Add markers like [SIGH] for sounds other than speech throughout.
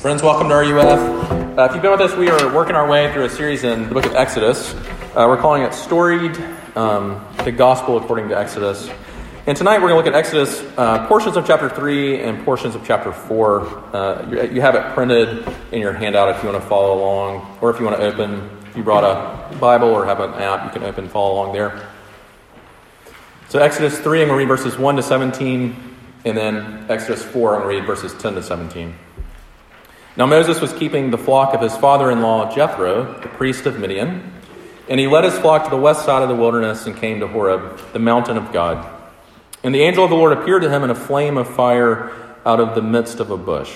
Friends, welcome to RUF. Uh, if you've been with us, we are working our way through a series in the book of Exodus. Uh, we're calling it Storied, um, the Gospel according to Exodus. And tonight we're going to look at Exodus, uh, portions of chapter 3 and portions of chapter 4. Uh, you, you have it printed in your handout if you want to follow along, or if you want to open, if you brought a Bible or have an app, you can open follow along there. So, Exodus 3, I'm going to read verses 1 to 17, and then Exodus 4, I'm going to read verses 10 to 17. Now, Moses was keeping the flock of his father in law, Jethro, the priest of Midian, and he led his flock to the west side of the wilderness and came to Horeb, the mountain of God. And the angel of the Lord appeared to him in a flame of fire out of the midst of a bush.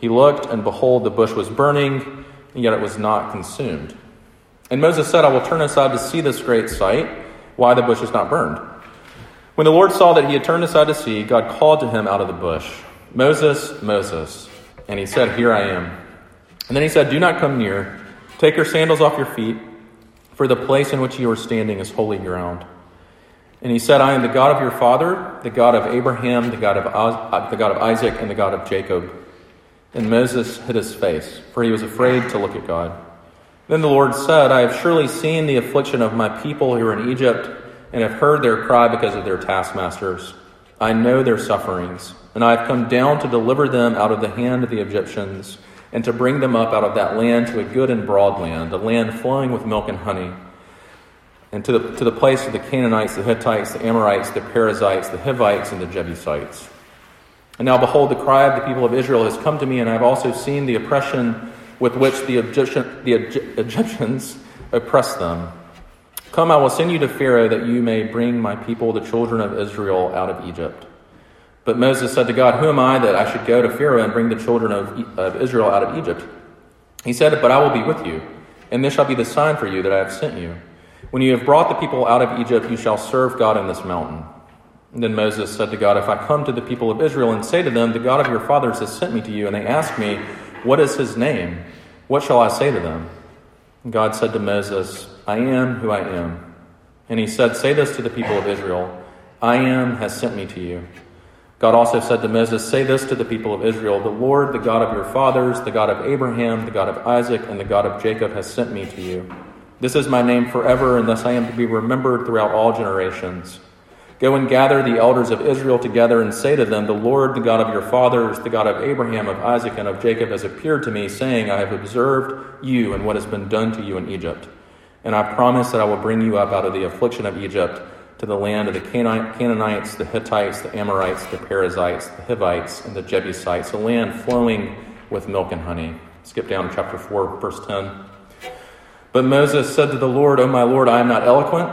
He looked, and behold, the bush was burning, and yet it was not consumed. And Moses said, I will turn aside to see this great sight, why the bush is not burned. When the Lord saw that he had turned aside to see, God called to him out of the bush, Moses, Moses. And he said, Here I am. And then he said, Do not come near. Take your sandals off your feet, for the place in which you are standing is holy ground. And he said, I am the God of your father, the God of Abraham, the God of, uh, the God of Isaac, and the God of Jacob. And Moses hid his face, for he was afraid to look at God. Then the Lord said, I have surely seen the affliction of my people who are in Egypt, and have heard their cry because of their taskmasters. I know their sufferings, and I have come down to deliver them out of the hand of the Egyptians, and to bring them up out of that land to a good and broad land, a land flowing with milk and honey and to the, to the place of the Canaanites, the Hittites, the Amorites, the Perizzites, the Hivites, and the Jebusites. And now, behold, the cry of the people of Israel has come to me, and I have also seen the oppression with which the, Egyptian, the Egyptians oppress them. Come, I will send you to Pharaoh that you may bring my people, the children of Israel, out of Egypt. But Moses said to God, Who am I that I should go to Pharaoh and bring the children of, of Israel out of Egypt? He said, But I will be with you, and this shall be the sign for you that I have sent you. When you have brought the people out of Egypt, you shall serve God in this mountain. And then Moses said to God, If I come to the people of Israel and say to them, The God of your fathers has sent me to you, and they ask me, What is his name? What shall I say to them? God said to Moses, I am who I am. And he said, Say this to the people of Israel I am has sent me to you. God also said to Moses, Say this to the people of Israel The Lord, the God of your fathers, the God of Abraham, the God of Isaac, and the God of Jacob has sent me to you. This is my name forever, and thus I am to be remembered throughout all generations. Go and gather the elders of Israel together and say to them, The Lord, the God of your fathers, the God of Abraham, of Isaac, and of Jacob, has appeared to me, saying, I have observed you and what has been done to you in Egypt. And I promise that I will bring you up out of the affliction of Egypt to the land of the Canaanites, the Hittites, the Amorites, the Perizzites, the Hivites, and the Jebusites, a land flowing with milk and honey. Skip down to chapter 4, verse 10. But Moses said to the Lord, O my Lord, I am not eloquent,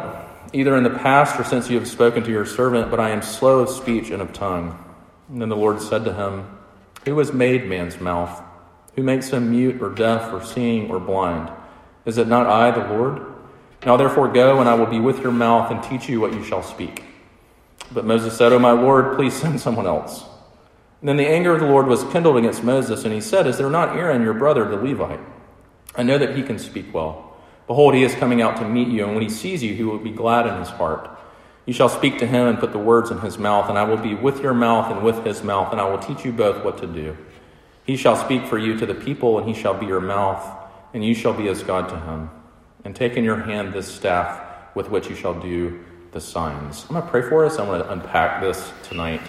either in the past or since you have spoken to your servant, but I am slow of speech and of tongue. And then the Lord said to him, Who has made man's mouth? Who makes him mute or deaf or seeing or blind? Is it not I, the Lord? Now therefore go, and I will be with your mouth and teach you what you shall speak. But Moses said, O my Lord, please send someone else. And then the anger of the Lord was kindled against Moses, and he said, Is there not Aaron, your brother, the Levite? I know that he can speak well. Behold, he is coming out to meet you, and when he sees you, he will be glad in his heart. You shall speak to him and put the words in his mouth, and I will be with your mouth and with his mouth, and I will teach you both what to do. He shall speak for you to the people, and he shall be your mouth, and you shall be as God to him. And take in your hand this staff with which you shall do the signs. I'm going to pray for us. I'm going to unpack this tonight.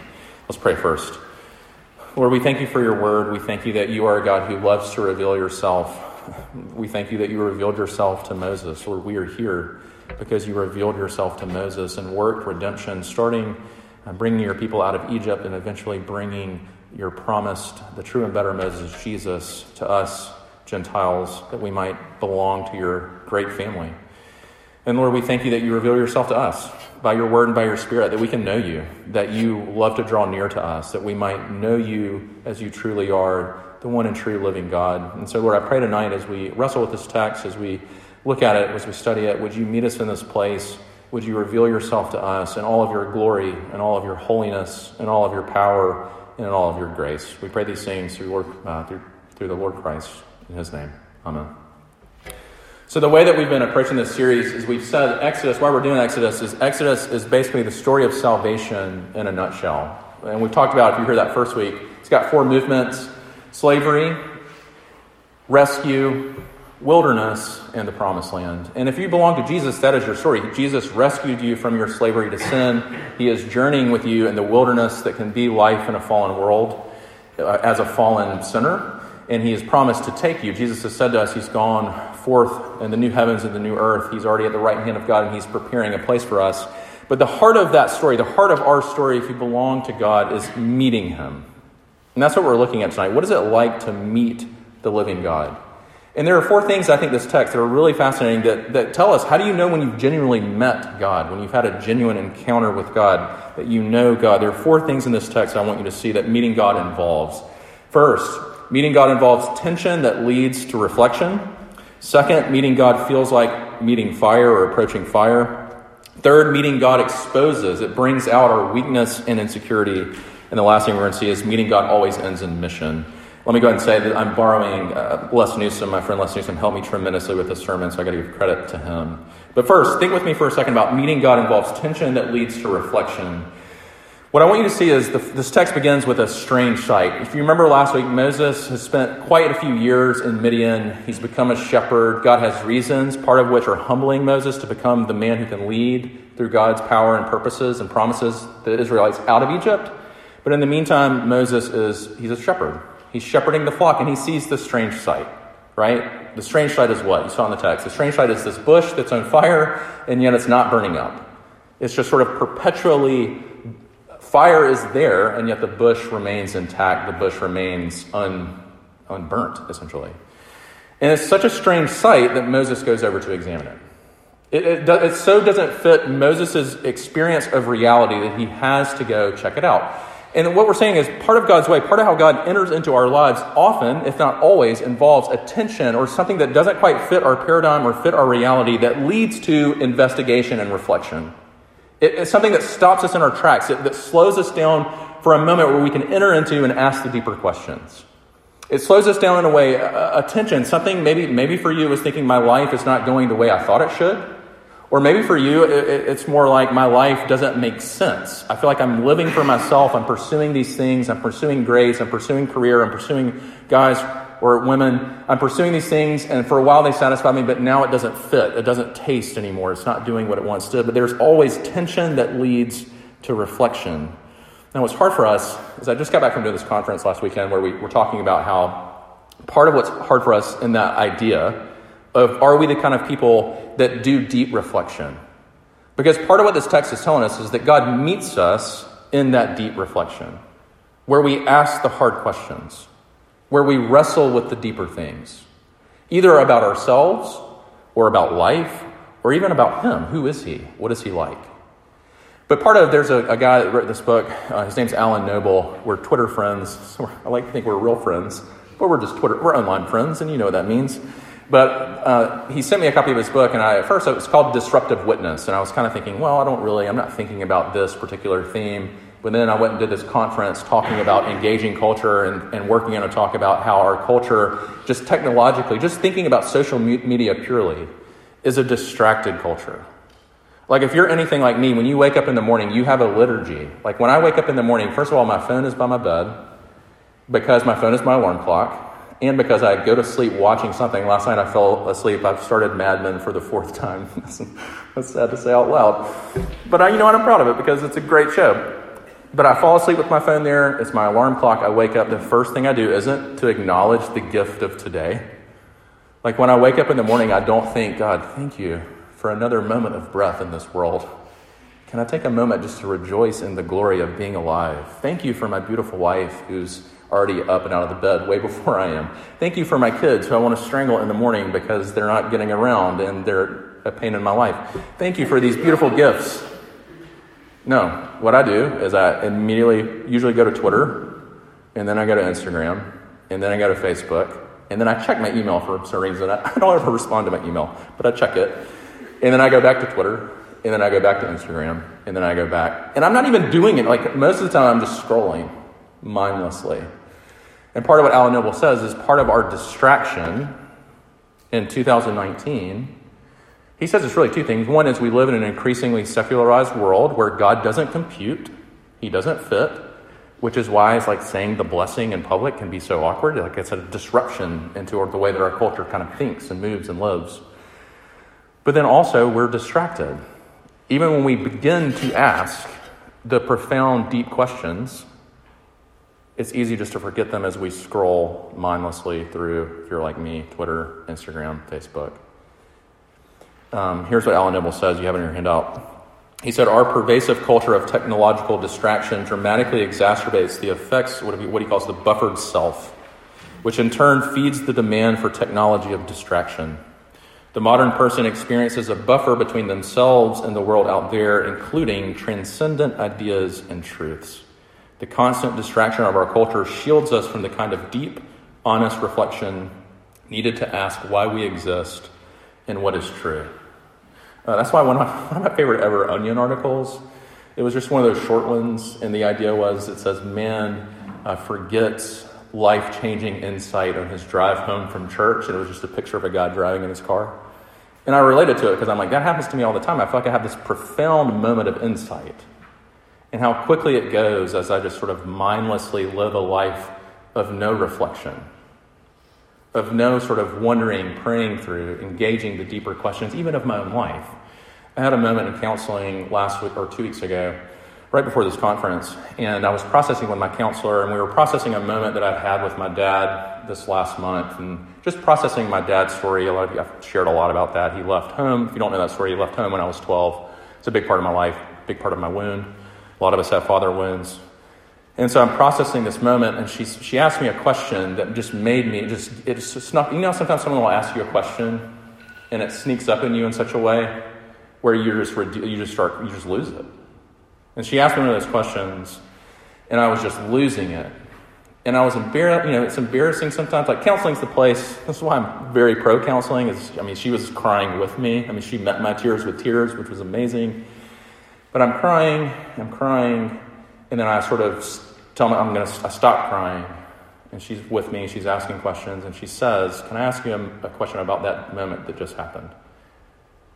Let's pray first. Lord, we thank you for your word. We thank you that you are a God who loves to reveal yourself [LAUGHS] we thank you that you revealed yourself to Moses. Lord, we are here because you revealed yourself to Moses and worked redemption, starting bringing your people out of Egypt and eventually bringing your promised, the true and better Moses, Jesus, to us, Gentiles, that we might belong to your great family. And Lord, we thank you that you reveal yourself to us by your word and by your spirit, that we can know you, that you love to draw near to us, that we might know you as you truly are the one and true living God. And so, Lord, I pray tonight as we wrestle with this text, as we look at it, as we study it, would you meet us in this place? Would you reveal yourself to us in all of your glory and all of your holiness and all of your power and in all of your grace? We pray these things through, Lord, uh, through, through the Lord Christ in his name. Amen. So, the way that we've been approaching this series is we've said Exodus, why we're doing Exodus, is Exodus is basically the story of salvation in a nutshell. And we've talked about, if you heard that first week, it's got four movements slavery, rescue, wilderness, and the promised land. And if you belong to Jesus, that is your story. Jesus rescued you from your slavery to sin. He is journeying with you in the wilderness that can be life in a fallen world uh, as a fallen sinner. And he has promised to take you. Jesus has said to us, He's gone forth in the new heavens and the new earth. He's already at the right hand of God, and He's preparing a place for us. But the heart of that story, the heart of our story, if you belong to God, is meeting Him. And that's what we're looking at tonight. What is it like to meet the living God? And there are four things I think this text that are really fascinating that, that tell us how do you know when you've genuinely met God, when you've had a genuine encounter with God, that you know God. There are four things in this text I want you to see that meeting God involves. First, meeting God involves tension that leads to reflection. Second, meeting God feels like meeting fire or approaching fire. Third, meeting God exposes, it brings out our weakness and insecurity. And the last thing we're going to see is meeting God always ends in mission. Let me go ahead and say that I'm borrowing uh, Les Newsom. My friend Les Newsom helped me tremendously with this sermon, so I got to give credit to him. But first, think with me for a second about meeting God involves tension that leads to reflection. What I want you to see is the, this text begins with a strange sight. If you remember last week, Moses has spent quite a few years in Midian. He's become a shepherd. God has reasons, part of which are humbling Moses to become the man who can lead through God's power and purposes and promises the Israelites out of Egypt. But in the meantime, Moses is he's a shepherd. He's shepherding the flock and he sees this strange sight, right? The strange sight is what? You saw in the text. The strange sight is this bush that's on fire and yet it's not burning up. It's just sort of perpetually, fire is there and yet the bush remains intact. The bush remains un, unburnt, essentially. And it's such a strange sight that Moses goes over to examine it. It, it, it so doesn't fit Moses' experience of reality that he has to go check it out. And what we're saying is part of God's way, part of how God enters into our lives often, if not always, involves a tension or something that doesn't quite fit our paradigm or fit our reality that leads to investigation and reflection. It, it's something that stops us in our tracks, it, that slows us down for a moment where we can enter into and ask the deeper questions. It slows us down in a way, a, a something maybe, maybe for you is thinking my life is not going the way I thought it should. Or maybe for you, it's more like my life doesn't make sense. I feel like I'm living for myself. I'm pursuing these things. I'm pursuing grace. I'm pursuing career. I'm pursuing guys or women. I'm pursuing these things, and for a while they satisfy me, but now it doesn't fit. It doesn't taste anymore. It's not doing what it once did. But there's always tension that leads to reflection. Now, what's hard for us is I just got back from doing this conference last weekend where we were talking about how part of what's hard for us in that idea of are we the kind of people that do deep reflection? Because part of what this text is telling us is that God meets us in that deep reflection, where we ask the hard questions, where we wrestle with the deeper things, either about ourselves or about life or even about Him. Who is He? What is He like? But part of there's a, a guy that wrote this book. Uh, his name's Alan Noble. We're Twitter friends. [LAUGHS] So I like to think we're real friends, but we're just Twitter. We're online friends, and you know what that means. But uh, he sent me a copy of his book, and I, at first it was called Disruptive Witness, and I was kind of thinking, well, I don't really, I'm not thinking about this particular theme. But then I went and did this conference talking about engaging culture and, and working on a talk about how our culture, just technologically, just thinking about social media purely, is a distracted culture. Like if you're anything like me, when you wake up in the morning, you have a liturgy. Like when I wake up in the morning, first of all, my phone is by my bed because my phone is my alarm clock and because I go to sleep watching something. Last night I fell asleep. I've started Mad Men for the fourth [LAUGHS] time. That's sad to say out loud. But I, you know what? I'm proud of it because it's a great show. But I fall asleep with my phone there. It's my alarm clock. I wake up. The first thing I do isn't to acknowledge the gift of today. Like when I wake up in the morning, I don't think, God, thank you for another moment of breath in this world. Can I take a moment just to rejoice in the glory of being alive? Thank you for my beautiful wife who's already up and out of the bed way before I am. Thank you for my kids who I want to strangle in the morning because they're not getting around and they're a pain in my life. Thank you for these beautiful gifts. No, what I do is I immediately usually go to Twitter and then I go to Instagram and then I go to Facebook and then I check my email for some reason. [LAUGHS] I don't ever respond to my email, but I check it. And then I go back to Twitter and then I go back to Instagram and then I go back. And I'm not even doing it. Like most of the time, I'm just scrolling mindlessly. And part of what Alan Noble says is part of our distraction in 2019, he says it's really two things. One is we live in an increasingly secularized world where God doesn't compute, he doesn't fit, which is why it's like saying the blessing in public can be so awkward. Like it's a disruption into the way that our culture kind of thinks and moves and lives. But then also, we're distracted. Even when we begin to ask the profound, deep questions, it's easy just to forget them as we scroll mindlessly through, if you're like me, Twitter, Instagram, Facebook. Um, here's what Alan Noble says. You have it in your handout. He said, Our pervasive culture of technological distraction dramatically exacerbates the effects, what he calls the buffered self, which in turn feeds the demand for technology of distraction. The modern person experiences a buffer between themselves and the world out there, including transcendent ideas and truths. The constant distraction of our culture shields us from the kind of deep, honest reflection needed to ask why we exist and what is true. Uh, that's why one of, my, [LAUGHS] one of my favorite ever Onion articles, it was just one of those short ones, and the idea was it says, Man uh, forgets life changing insight on his drive home from church. And it was just a picture of a guy driving in his car. And I related to it because I'm like, that happens to me all the time. I feel like I have this profound moment of insight. And how quickly it goes as I just sort of mindlessly live a life of no reflection of no sort of wondering, praying through, engaging the deeper questions, even of my own life. I had a moment in counseling last week or two weeks ago, right before this conference, and I was processing with my counselor, and we were processing a moment that I've had with my dad this last month, and just processing my dad's story. A lot of you, I've shared a lot about that. He left home. If you don't know that story, he left home when I was 12. It's a big part of my life, big part of my wound. A lot of us have father wounds. And so I'm processing this moment, and she, she asked me a question that just made me just, it just snuck. You know, sometimes someone will ask you a question, and it sneaks up in you in such a way where you just, you just start, you just lose it. And she asked me one of those questions, and I was just losing it. And I was embarrassed, you know, it's embarrassing sometimes. Like, counseling's the place. This is why I'm very pro counseling. Is I mean, she was crying with me. I mean, she met my tears with tears, which was amazing. But I'm crying, I'm crying, and then I sort of tell me, I'm going to stop crying. And she's with me, she's asking questions, and she says, Can I ask you a, a question about that moment that just happened?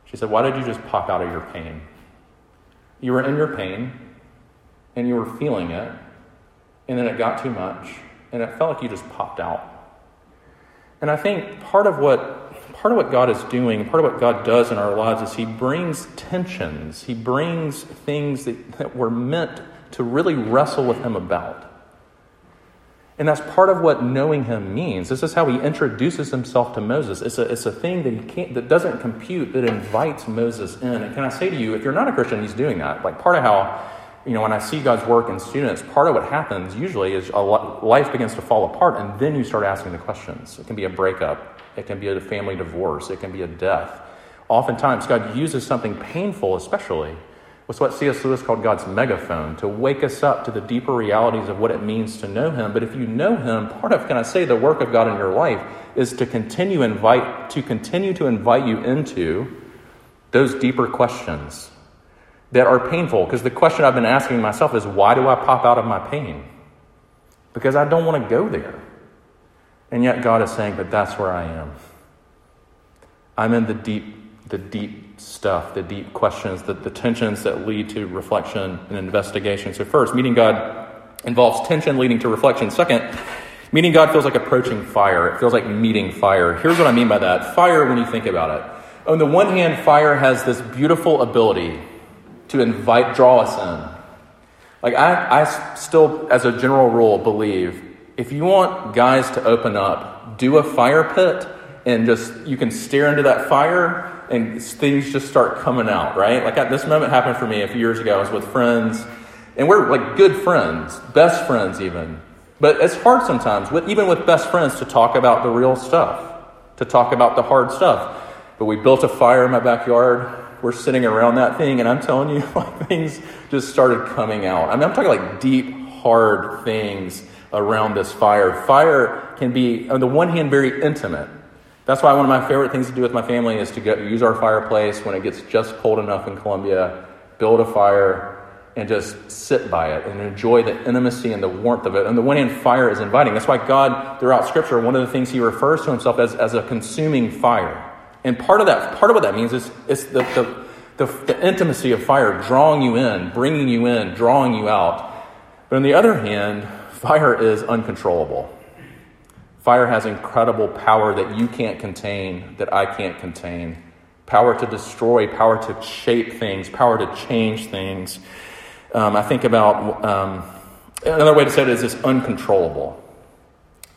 She said, Why did you just pop out of your pain? You were in your pain, and you were feeling it, and then it got too much, and it felt like you just popped out. And I think part of what part of what God is doing, part of what God does in our lives is He brings tensions. He brings things that, that were meant to really wrestle with him about. And that's part of what knowing him means. This is how he introduces himself to Moses. It's a, it's a thing that he can't that doesn't compute, that invites Moses in. And can I say to you, if you're not a Christian, he's doing that. Like part of how, you know, when I see God's work in students, part of what happens usually is a life begins to fall apart, and then you start asking the questions. It can be a breakup, it can be a family divorce, it can be a death. Oftentimes, God uses something painful, especially was what C.S. Lewis called God's megaphone to wake us up to the deeper realities of what it means to know Him. But if you know Him, part of, can I say, the work of God in your life is to continue invite to continue to invite you into those deeper questions that are painful. Because the question I've been asking myself is, why do I pop out of my pain? Because I don't want to go there. And yet God is saying, but that's where I am. I'm in the deep the deep stuff, the deep questions, the, the tensions that lead to reflection and investigation. So, first, meeting God involves tension leading to reflection. Second, meeting God feels like approaching fire. It feels like meeting fire. Here's what I mean by that fire, when you think about it. On the one hand, fire has this beautiful ability to invite, draw us in. Like, I, I still, as a general rule, believe if you want guys to open up, do a fire pit and just, you can stare into that fire and things just start coming out, right? Like this moment happened for me a few years ago. I was with friends, and we're like good friends, best friends even. But it's hard sometimes, with, even with best friends, to talk about the real stuff, to talk about the hard stuff. But we built a fire in my backyard. We're sitting around that thing, and I'm telling you, [LAUGHS] like things just started coming out. I mean, I'm talking like deep, hard things around this fire. Fire can be, on the one hand, very intimate. That's why one of my favorite things to do with my family is to get, use our fireplace when it gets just cold enough in Columbia, build a fire, and just sit by it and enjoy the intimacy and the warmth of it. And the one hand, fire is inviting. That's why God, throughout Scripture, one of the things He refers to Himself as, as a consuming fire. And part of that, part of what that means is, is the, the, the, the intimacy of fire drawing you in, bringing you in, drawing you out. But on the other hand, fire is uncontrollable. Fire has incredible power that you can't contain, that I can't contain. Power to destroy, power to shape things, power to change things. Um, I think about um, another way to say it is this uncontrollable.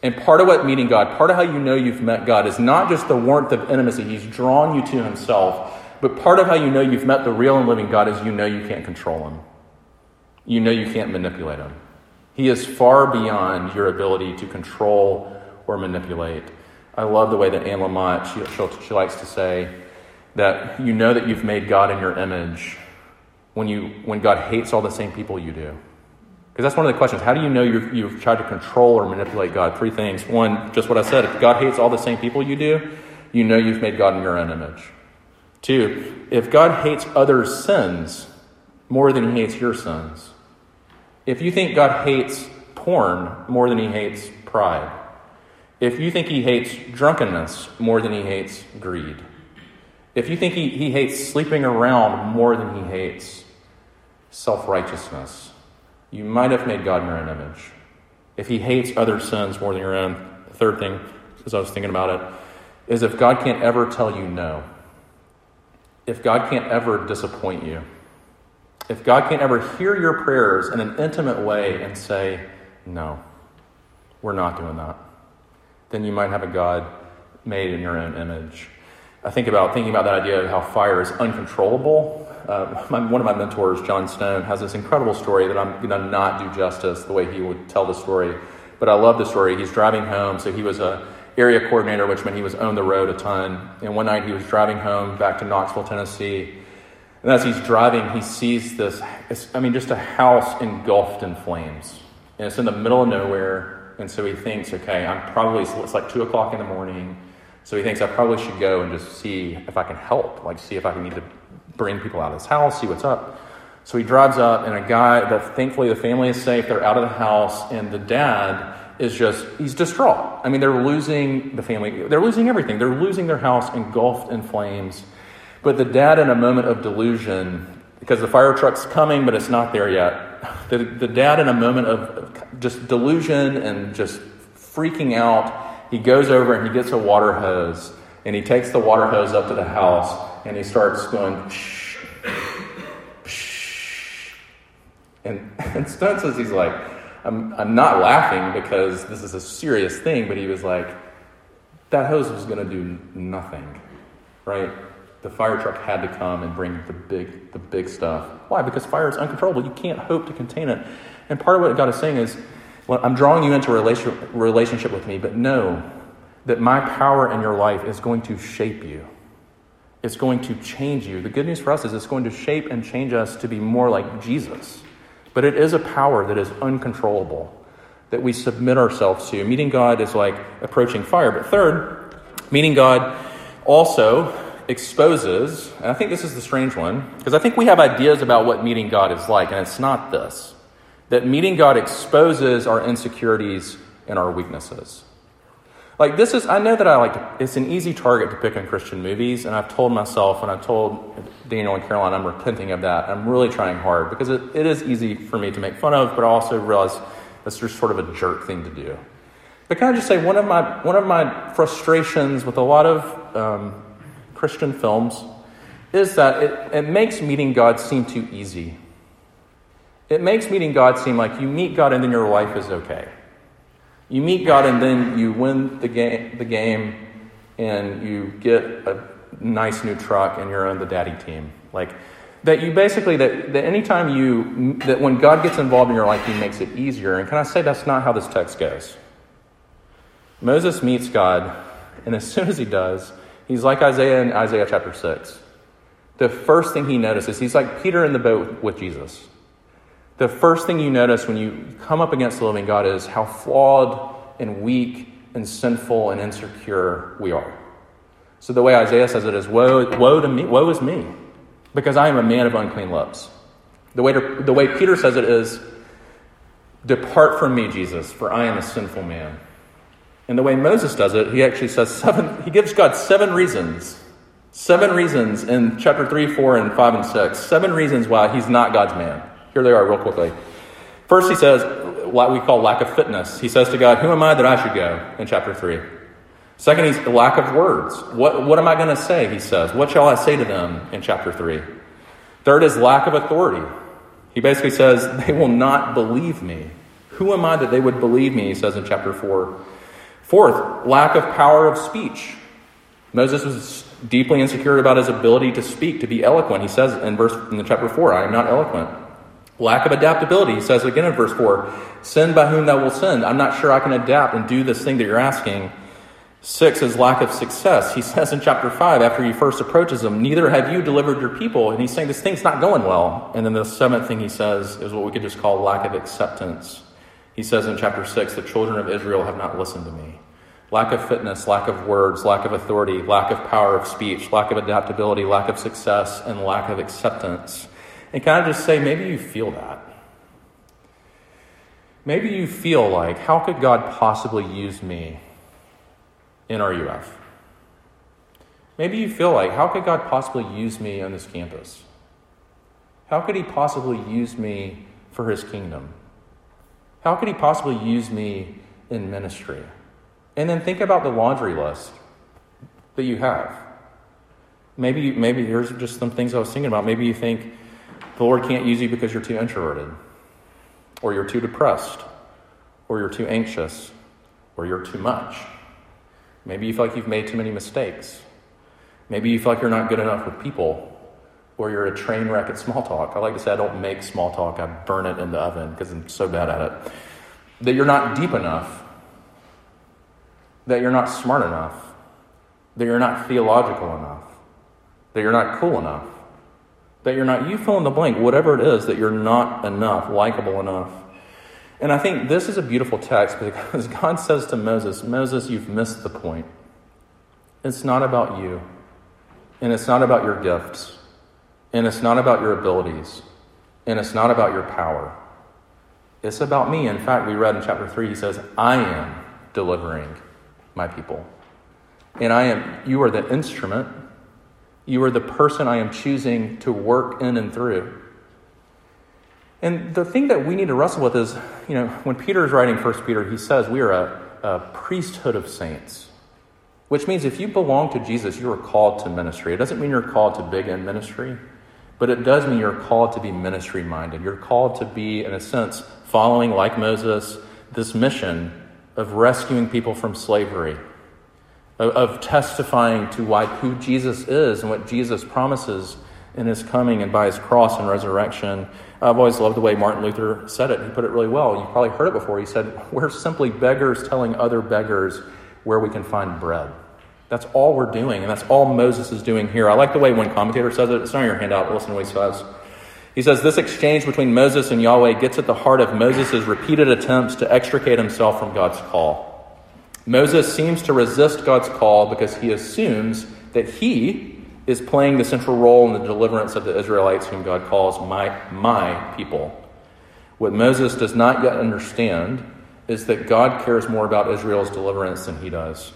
And part of what meeting God, part of how you know you've met God is not just the warmth of intimacy, He's drawn you to Himself, but part of how you know you've met the real and living God is you know you can't control Him. You know you can't manipulate Him. He is far beyond your ability to control or manipulate. I love the way that Anne Lamott, she, she, likes to say that you know that you've made God in your image when, you, when God hates all the same people you do. Because that's one of the questions. How do you know you've, you've tried to control or manipulate God? Three things. One, just what I said. If God hates all the same people you do, you know you've made God in your own image. Two, if God hates others' sins more than he hates your sins, if you think God hates porn more than he hates pride, if you think he hates drunkenness more than he hates greed, if you think he, he hates sleeping around more than he hates self righteousness, you might have made God in your own image. If he hates other sins more than your own, the third thing, as I was thinking about it, is if God can't ever tell you no, if God can't ever disappoint you, if God can't ever hear your prayers in an intimate way and say, no, we're not doing that, then you might have a God made in your own image. I think about thinking about that idea of how fire is uncontrollable. Uh, my, one of my mentors, John Stone, has this incredible story that I'm going to not do justice the way he would tell the story. But I love the story. He's driving home, so he was a area coordinator, which meant he was on the road a ton. And one night he was driving home back to Knoxville, Tennessee. And as he's driving, he sees this I mean, just a house engulfed in flames. And it's in the middle of nowhere. And so he thinks, okay, I'm probably, it's like 2 o'clock in the morning. So he thinks I probably should go and just see if I can help, like see if I can need to bring people out of this house, see what's up. So he drives up, and a guy that thankfully the family is safe, they're out of the house, and the dad is just, he's distraught. I mean, they're losing the family, they're losing everything. They're losing their house engulfed in flames. But the dad, in a moment of delusion, because the fire truck's coming, but it's not there yet, the, the dad, in a moment of just delusion and just freaking out, he goes over and he gets a water hose and he takes the water hose up to the house and he starts going, psh, psh. And, [LAUGHS] and Stone says he's like, I'm, I'm not laughing because this is a serious thing, but he was like, that hose was going to do nothing, right? The fire truck had to come and bring the big, the big stuff. Why? Because fire is uncontrollable. You can't hope to contain it. And part of what God is saying is, well, I'm drawing you into a relationship with me, but know that my power in your life is going to shape you. It's going to change you. The good news for us is it's going to shape and change us to be more like Jesus. But it is a power that is uncontrollable, that we submit ourselves to. Meeting God is like approaching fire. But third, meeting God also exposes, and I think this is the strange one, because I think we have ideas about what meeting God is like, and it's not this that meeting God exposes our insecurities and our weaknesses. Like this is, I know that I like, to, it's an easy target to pick on Christian movies, and I've told myself, and I've told Daniel and Caroline, I'm repenting of that. I'm really trying hard because it, it is easy for me to make fun of, but I also realize that's just sort of a jerk thing to do. But can I just say, one of my, one of my frustrations with a lot of um, Christian films is that it, it makes meeting God seem too easy. It makes meeting God seem like you meet God and then your life is okay. You meet God and then you win the game, the game and you get a nice new truck and you're on the daddy team. Like that you basically that, that anytime you that when God gets involved in your life, he makes it easier. And can I say that's not how this text goes? Moses meets God, and as soon as he does, he's like Isaiah in Isaiah chapter 6. The first thing he notices, he's like Peter in the boat with Jesus the first thing you notice when you come up against the living God is how flawed and weak and sinful and insecure we are. So the way Isaiah says it is, woe, woe to me, woe is me, because I am a man of unclean lips. The way, to, the way Peter says it is, Depart from me, Jesus, for I am a sinful man. And the way Moses does it, he actually says seven, he gives God seven reasons. Seven reasons in chapter 3, 4, and 5 and 6. Seven reasons why he's not God's man. Here they are, real quickly. First, he says, what we call lack of fitness. He says to God, Who am I that I should go? in chapter 3. Second, he's lack of words. What, what am I going to say? He says. What shall I say to them in chapter 3? Third is lack of authority. He basically says, They will not believe me. Who am I that they would believe me? He says in chapter 4. Fourth, lack of power of speech. Moses was deeply insecure about his ability to speak, to be eloquent. He says in verse in the chapter 4, I am not eloquent. Lack of adaptability. He says again in verse 4, Send by whom thou wilt send. I'm not sure I can adapt and do this thing that you're asking. Six is lack of success. He [LAUGHS] says in chapter 5, after he first approaches them, Neither have you delivered your people. And he's saying this thing's not going well. And then the seventh thing he says is what we could just call lack of acceptance. He says in chapter 6, The children of Israel have not listened to me. Lack of fitness, lack of words, lack of authority, lack of power of speech, lack of adaptability, lack of success, and lack of acceptance. And kind of just say, maybe you feel that. Maybe you feel like, how could God possibly use me in RUF? Maybe you feel like, how could God possibly use me on this campus? How could He possibly use me for His kingdom? How could He possibly use me in ministry? And then think about the laundry list that you have. Maybe, maybe here's just some things I was thinking about. Maybe you think, the Lord can't use you because you're too introverted, or you're too depressed, or you're too anxious, or you're too much. Maybe you feel like you've made too many mistakes. Maybe you feel like you're not good enough with people, or you're a train wreck at small talk. I like to say I don't make small talk, I burn it in the oven because I'm so bad at it. That you're not deep enough, that you're not smart enough, that you're not theological enough, that you're not cool enough that you're not, you fill in the blank, whatever it is, that you're not enough, likable enough. And I think this is a beautiful text because [LAUGHS] God says to Moses, Moses, you've missed the point. It's not about you, and it's not about your gifts, and it's not about your abilities, and it's not about your power. It's about me. In fact, we read in chapter 3, he says, I am delivering my people. And I am, you are the instrument you are the person I am choosing to work in and through. And the thing that we need to wrestle with is, you know, when Peter is writing First Peter, he says we are a, a priesthood of saints, which means if you belong to Jesus, you are called to ministry. It doesn't mean you're called to big end ministry, but it does mean you're called to be ministry minded. You're called to be, in a sense, following, like Moses, this mission of rescuing people from slavery of, of testifying to why who Jesus is and what Jesus promises in his coming and by his cross and resurrection. I've always loved the way Martin Luther said it. He put it really well. You've probably heard it before. He said, We're simply beggars telling other beggars where we can find bread. That's all we're doing, and that's all Moses is doing here. I like the way one commentator says it. It's not on your handout, listen to what he says. He says, This exchange between Moses and Yahweh gets at the heart of Moses' repeated attempts to extricate himself from God's call. Moses seems to resist God's call because he assumes that he is playing the central role in the deliverance of the Israelites, whom God calls my, my people. What Moses does not yet understand is that God cares more about Israel's deliverance than he does.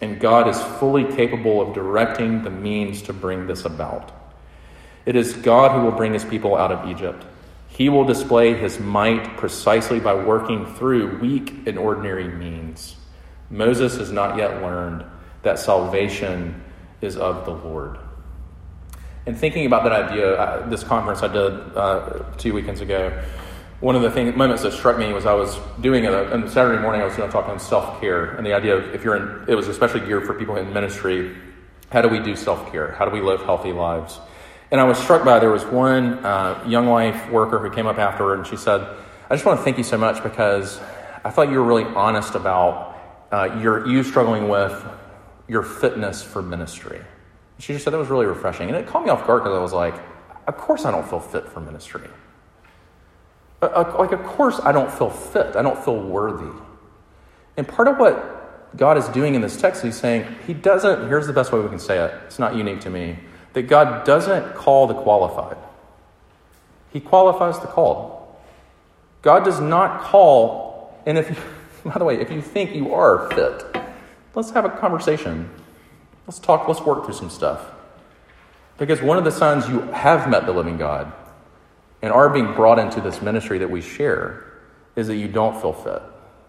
And God is fully capable of directing the means to bring this about. It is God who will bring his people out of Egypt. He will display his might precisely by working through weak and ordinary means. Moses has not yet learned that salvation is of the Lord. And thinking about that idea, uh, this conference I did uh, two weekends ago, one of the things, moments that struck me was I was doing a, on Saturday morning, I was going to talk on self care and the idea of if you're in, it was especially geared for people in ministry. How do we do self care? How do we live healthy lives? And I was struck by there was one uh, young life worker who came up after and she said, I just want to thank you so much because I thought you were really honest about uh, you're you struggling with your fitness for ministry. She just said that was really refreshing, and it caught me off guard because I was like, of course I don't feel fit for ministry. Like, of course I don't feel fit. I don't feel worthy. And part of what God is doing in this text, He's saying He doesn't. Here's the best way we can say it. It's not unique to me. That God doesn't call the qualified. He qualifies the called. God does not call, and if you, [LAUGHS] by the way, if you think you are fit, let's have a conversation. Let's talk, let's work through some stuff. Because one of the signs you have met the living God and are being brought into this ministry that we share is that you don't feel fit.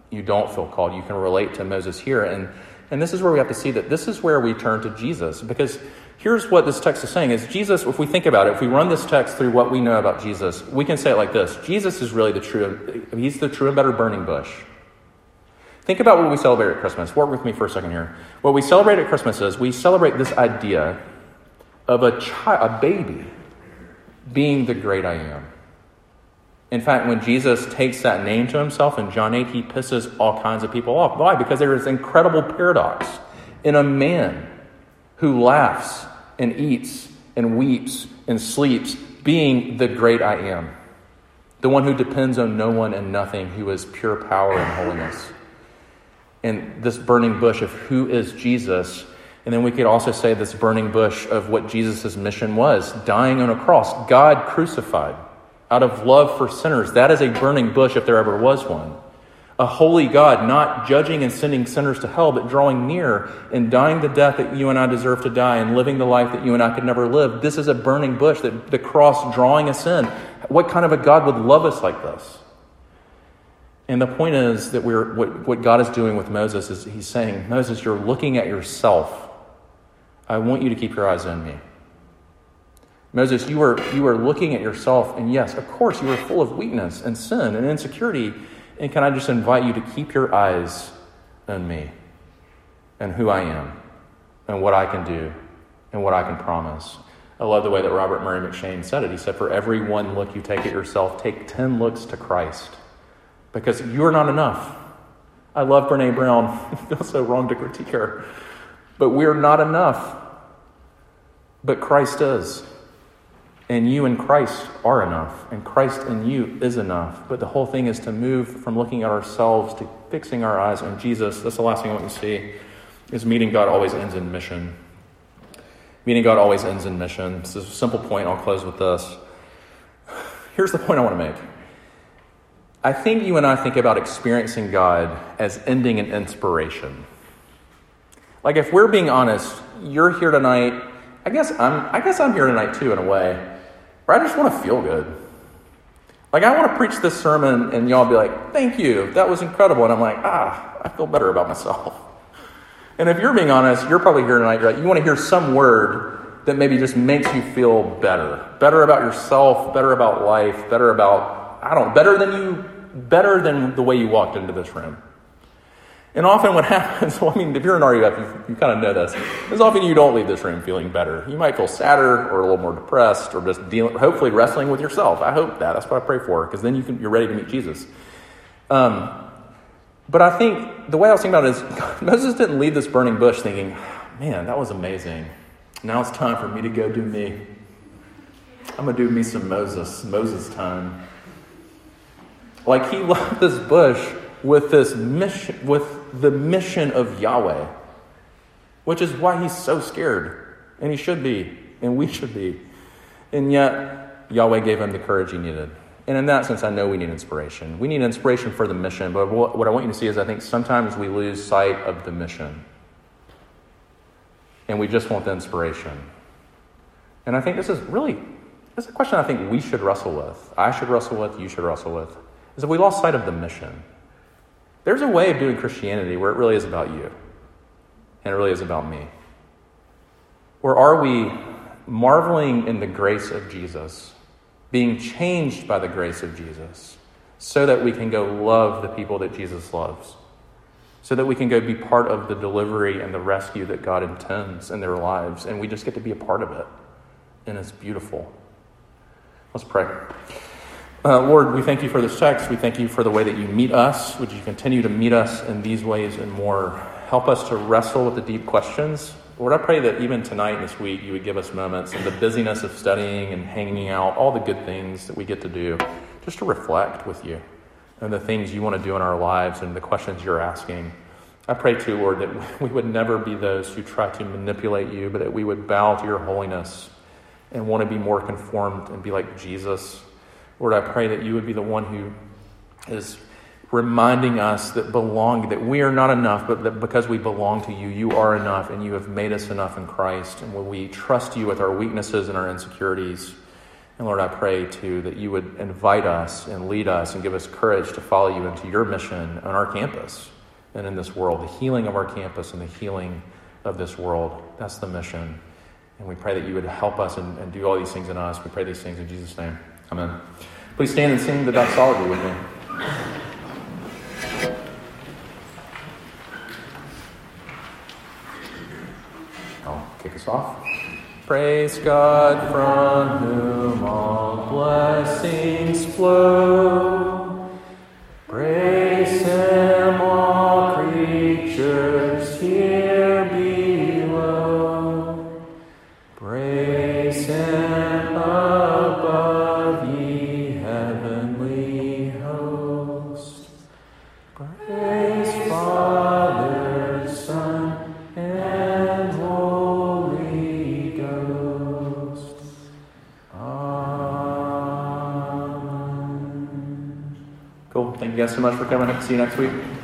You don't feel called. You can relate to Moses here. And, and this is where we have to see that this is where we turn to Jesus. Because here's what this text is saying is Jesus, if we think about it, if we run this text through what we know about Jesus, we can say it like this Jesus is really the true, he's the true and better burning bush. Think about what we celebrate at Christmas. Work with me for a second here. What we celebrate at Christmas is we celebrate this idea of a child, a baby, being the great I am. In fact, when Jesus takes that name to himself in John 8, he pisses all kinds of people off. Why? Because there is an incredible paradox in a man who laughs and eats and weeps and sleeps, being the great I am, the one who depends on no one and nothing, who is pure power and holiness. And this burning bush of who is Jesus and then we could also say this burning bush of what Jesus' mission was dying on a cross, God crucified out of love for sinners. That is a burning bush if there ever was one. A holy God, not judging and sending sinners to hell, but drawing near and dying the death that you and I deserve to die and living the life that you and I could never live. This is a burning bush, that the cross drawing us in. What kind of a God would love us like this? And the point is that we're, what, what God is doing with Moses is he's saying, Moses, you're looking at yourself I want you to keep your eyes on me. Moses, you are, you are looking at yourself, and yes, of course, you are full of weakness and sin and insecurity. And can I just invite you to keep your eyes on me and who I am and what I can do and what I can promise? I love the way that Robert Murray M'Cheyne said it. He said, For every one look you take at yourself, take 10 looks to Christ because you're not enough. I love Brene Brown. [LAUGHS] it feels so wrong to critique her. But we're not enough. But Christ is. And you and Christ are enough. And Christ in you is enough. But the whole thing is to move from looking at ourselves to fixing our eyes on Jesus. That's the last thing I want you to see is meeting God always ends in mission. Meeting God always ends in mission. It's a simple point. I'll close with this. Here's the point I want to make. I think you and I think about experiencing God as ending in inspiration. Like if we're being honest, you're here tonight. I guess I'm I guess I'm here tonight too in a way. Where I just want to feel good. Like I want to preach this sermon and y'all be like, "Thank you. That was incredible." And I'm like, "Ah, I feel better about myself." And if you're being honest, you're probably here tonight, right? You want to hear some word that maybe just makes you feel better. Better about yourself, better about life, better about I don't know, better than you better than the way you walked into this room. And often what [LAUGHS] happens, well, I mean, if you're an RUF, you, you kind of know this, is often you don't leave this room feeling better. You might feel sadder or a little more depressed or just dealing, hopefully wrestling with yourself. I hope that. That's what I pray for, because then you can, you're ready to meet Jesus. Um, but I think the way I was thinking about it is [LAUGHS] Moses didn't leave this burning bush thinking, man, that was amazing. Now it's time for me to go do me. I'm going to do me some Moses, Moses time. Like he [LAUGHS] left this bush with this mission, with the mission of Yahweh, which is why he's so scared. And he should be, and we should be. And yet, Yahweh gave him the courage he needed. And in that sense, I know we need inspiration. We need inspiration for the mission, but what I want you to see is I think sometimes we lose sight of the mission. And we just want the inspiration. And I think this is really this is a question I think we should wrestle with. I should wrestle with, you should wrestle with. Is that we lost sight of the mission. There's a way of doing Christianity where it really is about you and it really is about me. Or are we marveling in the grace of Jesus, being changed by the grace of Jesus, so that we can go love the people that Jesus loves? So that we can go be part of the delivery and the rescue that God intends in their lives, and we just get to be a part of it. And it's beautiful. Let's pray. Uh, Lord, we thank you for this text. We thank you for the way that you meet us. Would you continue to meet us in these ways and more? Help us to wrestle with the deep questions. Lord, I pray that even tonight and this week, you would give us moments in the busyness of studying and hanging out, all the good things that we get to do, just to reflect with you and the things you want to do in our lives and the questions you're asking. I pray too, Lord, that [LAUGHS] we would never be those who try to manipulate you, but that we would bow to your holiness and want to be more conformed and be like Jesus Lord, I pray that you would be the one who is reminding us that belong that we are not enough, but that because we belong to you, you are enough, and you have made us enough in Christ. And when we trust you with our weaknesses and our insecurities, and Lord, I pray too that you would invite us and lead us and give us courage to follow you into your mission on our campus and in this world, the healing of our campus and the healing of this world. That's the mission. And we pray that you would help us and, and do all these things in us. We pray these things in Jesus' name. Amen. Please stand and sing the doxology with me. I'll kick us off. Praise God from whom all blessings flow. For coming. See you next week.